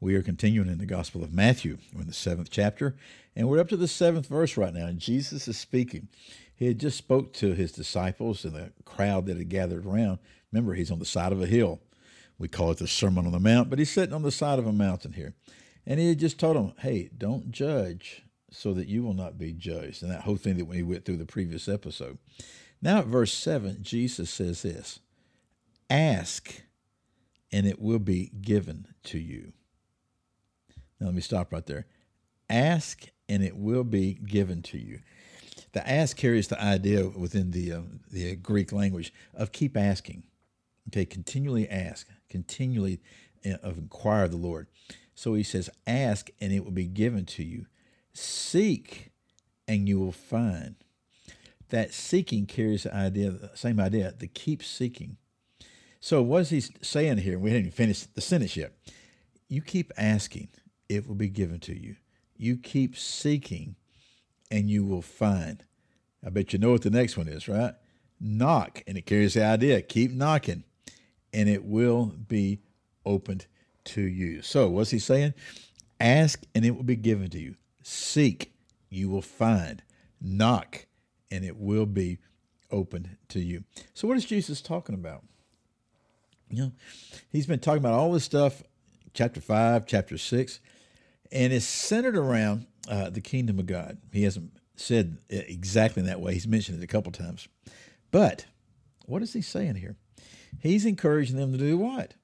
We are continuing in the Gospel of Matthew. We're in the seventh chapter, and we're up to the seventh verse right now. And Jesus is speaking. He had just spoke to his disciples and the crowd that had gathered around. Remember, he's on the side of a hill. We call it the Sermon on the Mount, but he's sitting on the side of a mountain here. And he had just told them, hey, don't judge so that you will not be judged. And that whole thing that we went through the previous episode. Now, at verse 7, Jesus says this Ask, and it will be given to you. Now, let me stop right there. Ask, and it will be given to you. The ask carries the idea within the, uh, the Greek language of keep asking. Okay, continually ask, continually of inquire of the Lord. So he says, Ask, and it will be given to you. Seek, and you will find that seeking carries the idea, the same idea, the keep seeking. So what is he saying here? We haven't finished the sentence yet. You keep asking, it will be given to you. You keep seeking, and you will find. I bet you know what the next one is, right? Knock, and it carries the idea, keep knocking, and it will be opened to you. So what's he saying? Ask, and it will be given to you. Seek, you will find. Knock, and it will be opened to you. So, what is Jesus talking about? You know, he's been talking about all this stuff, chapter 5, chapter 6, and it's centered around uh, the kingdom of God. He hasn't said exactly in that way, he's mentioned it a couple times. But what is he saying here? He's encouraging them to do what?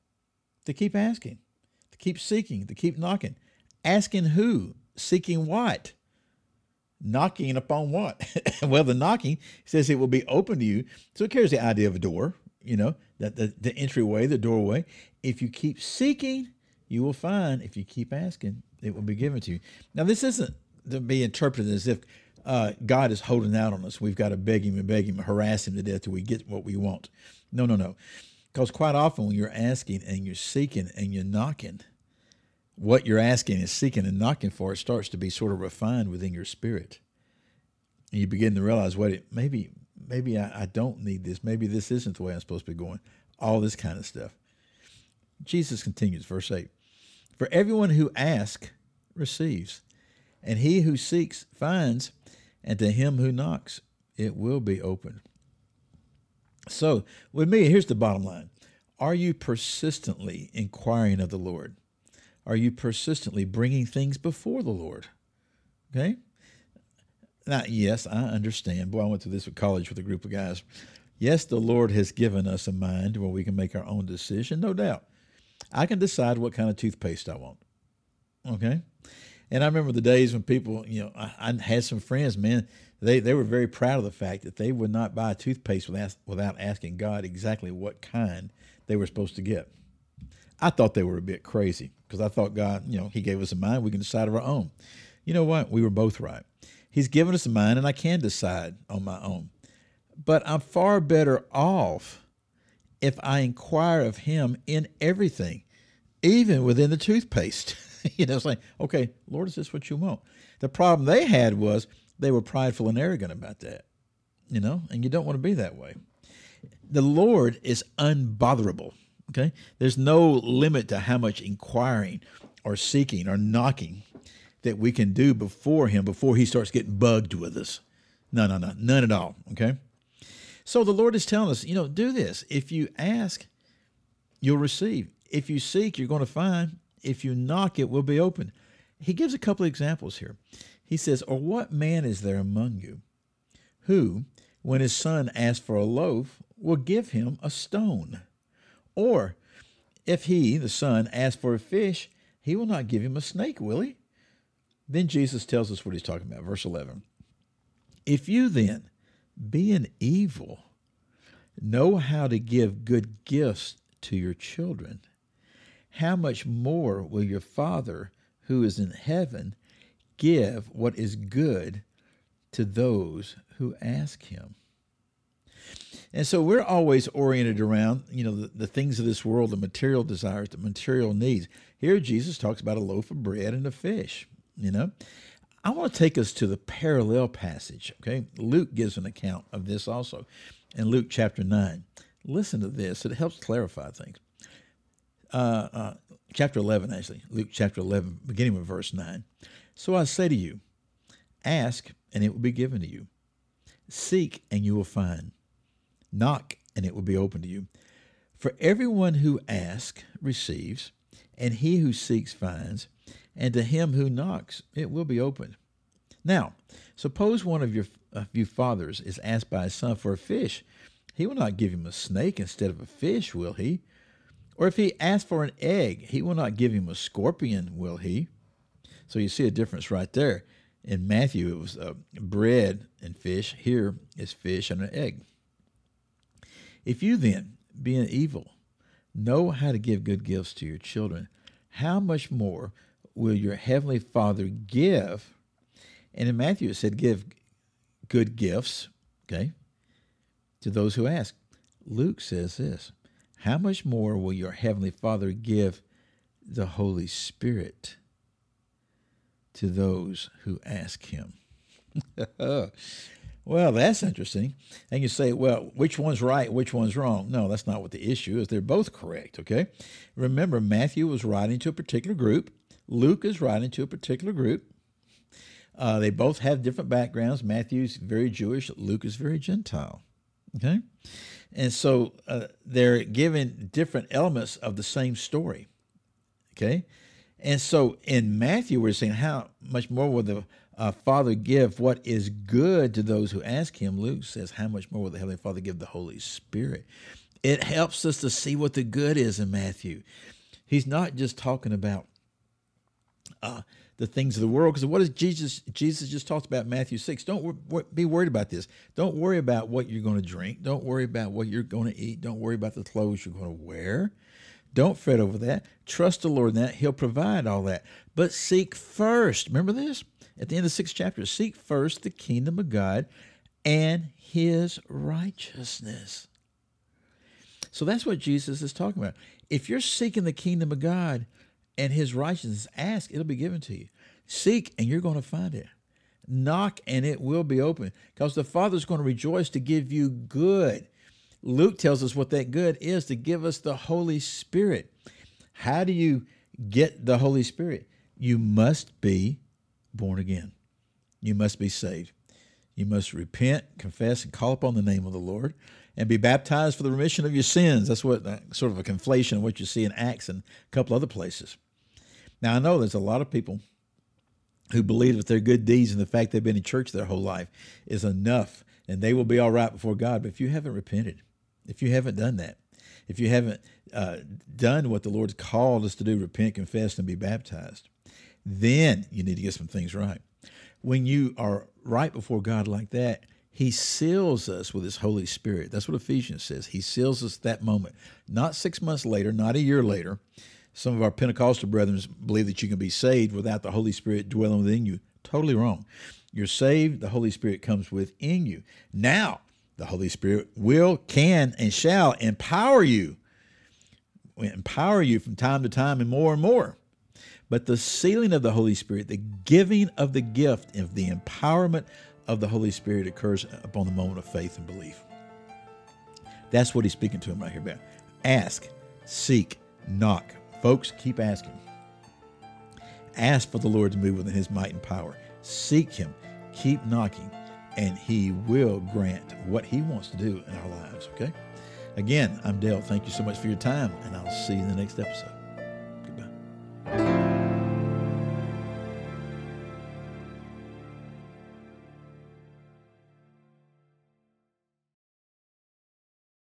To keep asking, to keep seeking, to keep knocking. Asking who? Seeking what? knocking upon what? well, the knocking says it will be open to you. So it carries the idea of a door, you know, that the, the entryway, the doorway. If you keep seeking, you will find. If you keep asking, it will be given to you. Now, this isn't to be interpreted as if uh, God is holding out on us. We've got to beg Him and beg Him, and harass Him to death till we get what we want. No, no, no. Because quite often when you're asking and you're seeking and you're knocking, what you're asking and seeking and knocking for, it starts to be sort of refined within your spirit. And you begin to realize, wait, maybe maybe I, I don't need this. Maybe this isn't the way I'm supposed to be going. All this kind of stuff. Jesus continues, verse 8 For everyone who asks receives, and he who seeks finds, and to him who knocks it will be opened. So, with me, here's the bottom line Are you persistently inquiring of the Lord? Are you persistently bringing things before the Lord? Okay? Now, yes, I understand. Boy, I went to this at college with a group of guys. Yes, the Lord has given us a mind where we can make our own decision, no doubt. I can decide what kind of toothpaste I want. Okay? And I remember the days when people, you know, I, I had some friends, man, they, they were very proud of the fact that they would not buy toothpaste without, without asking God exactly what kind they were supposed to get. I thought they were a bit crazy because I thought God, you know, He gave us a mind, we can decide of our own. You know what? We were both right. He's given us a mind, and I can decide on my own. But I'm far better off if I inquire of Him in everything, even within the toothpaste. you know, it's like, okay, Lord, is this what you want? The problem they had was they were prideful and arrogant about that, you know, and you don't want to be that way. The Lord is unbotherable. Okay. There's no limit to how much inquiring or seeking or knocking that we can do before him before he starts getting bugged with us. No, no, no, none at all. Okay. So the Lord is telling us, you know, do this. If you ask, you'll receive. If you seek, you're going to find. If you knock, it will be open. He gives a couple of examples here. He says, Or what man is there among you who, when his son asks for a loaf, will give him a stone? Or if he, the son, asks for a fish, he will not give him a snake, will he? Then Jesus tells us what he's talking about. Verse 11. If you then, being evil, know how to give good gifts to your children, how much more will your Father who is in heaven give what is good to those who ask him. And so we're always oriented around, you know, the, the, things of this world, the material desires, the material needs. Here Jesus talks about a loaf of bread and a fish, you know. I want to take us to the parallel passage, okay? Luke gives an account of this also in Luke chapter 9. Listen to this, it helps clarify things. Uh, uh, chapter 11, actually, Luke chapter 11, beginning with verse 9. So I say to you, ask, and it will be given to you. Seek, and you will find. Knock, and it will be open to you. For everyone who asks receives, and he who seeks finds, and to him who knocks it will be opened. Now, suppose one of your of you fathers is asked by his son for a fish. He will not give him a snake instead of a fish, will he? Or if he asks for an egg, he will not give him a scorpion, will he? So you see a difference right there. In Matthew, it was uh, bread and fish. Here is fish and an egg. If you then, being evil, know how to give good gifts to your children, how much more will your heavenly Father give? And in Matthew, it said, give good gifts, okay, to those who ask. Luke says this How much more will your heavenly Father give the Holy Spirit to those who ask him? Well, that's interesting. And you say, well, which one's right, which one's wrong? No, that's not what the issue is. They're both correct, okay? Remember, Matthew was writing to a particular group, Luke is writing to a particular group. Uh, they both have different backgrounds. Matthew's very Jewish, Luke is very Gentile, okay? And so uh, they're given different elements of the same story, okay? And so in Matthew, we're saying, how much more will the uh, Father give what is good to those who ask Him? Luke says, how much more will the Heavenly Father give the Holy Spirit? It helps us to see what the good is in Matthew. He's not just talking about uh, the things of the world. Because what does Jesus? Jesus just talked about Matthew six. Don't be worried about this. Don't worry about what you're going to drink. Don't worry about what you're going to eat. Don't worry about the clothes you're going to wear. Don't fret over that. Trust the Lord in that. He'll provide all that. But seek first. Remember this? At the end of the sixth chapter, seek first the kingdom of God and his righteousness. So that's what Jesus is talking about. If you're seeking the kingdom of God and his righteousness, ask, it'll be given to you. Seek, and you're going to find it. Knock, and it will be open because the Father's going to rejoice to give you good. Luke tells us what that good is to give us the Holy Spirit. How do you get the Holy Spirit? You must be born again. You must be saved. You must repent, confess, and call upon the name of the Lord and be baptized for the remission of your sins. That's what sort of a conflation of what you see in Acts and a couple other places. Now, I know there's a lot of people who believe that their good deeds and the fact they've been in church their whole life is enough and they will be all right before God. But if you haven't repented, if you haven't done that, if you haven't uh, done what the Lord's called us to do, repent, confess, and be baptized, then you need to get some things right. When you are right before God like that, He seals us with His Holy Spirit. That's what Ephesians says. He seals us that moment, not six months later, not a year later. Some of our Pentecostal brethren believe that you can be saved without the Holy Spirit dwelling within you. Totally wrong. You're saved, the Holy Spirit comes within you. Now, the Holy Spirit will, can, and shall empower you. Empower you from time to time and more and more. But the sealing of the Holy Spirit, the giving of the gift of the empowerment of the Holy Spirit occurs upon the moment of faith and belief. That's what he's speaking to him right here about. Ask, seek, knock. Folks, keep asking. Ask for the Lord to move within his might and power. Seek him. Keep knocking and He will grant what He wants to do in our lives. Okay? Again, I'm Dale. Thank you so much for your time, and I'll see you in the next episode.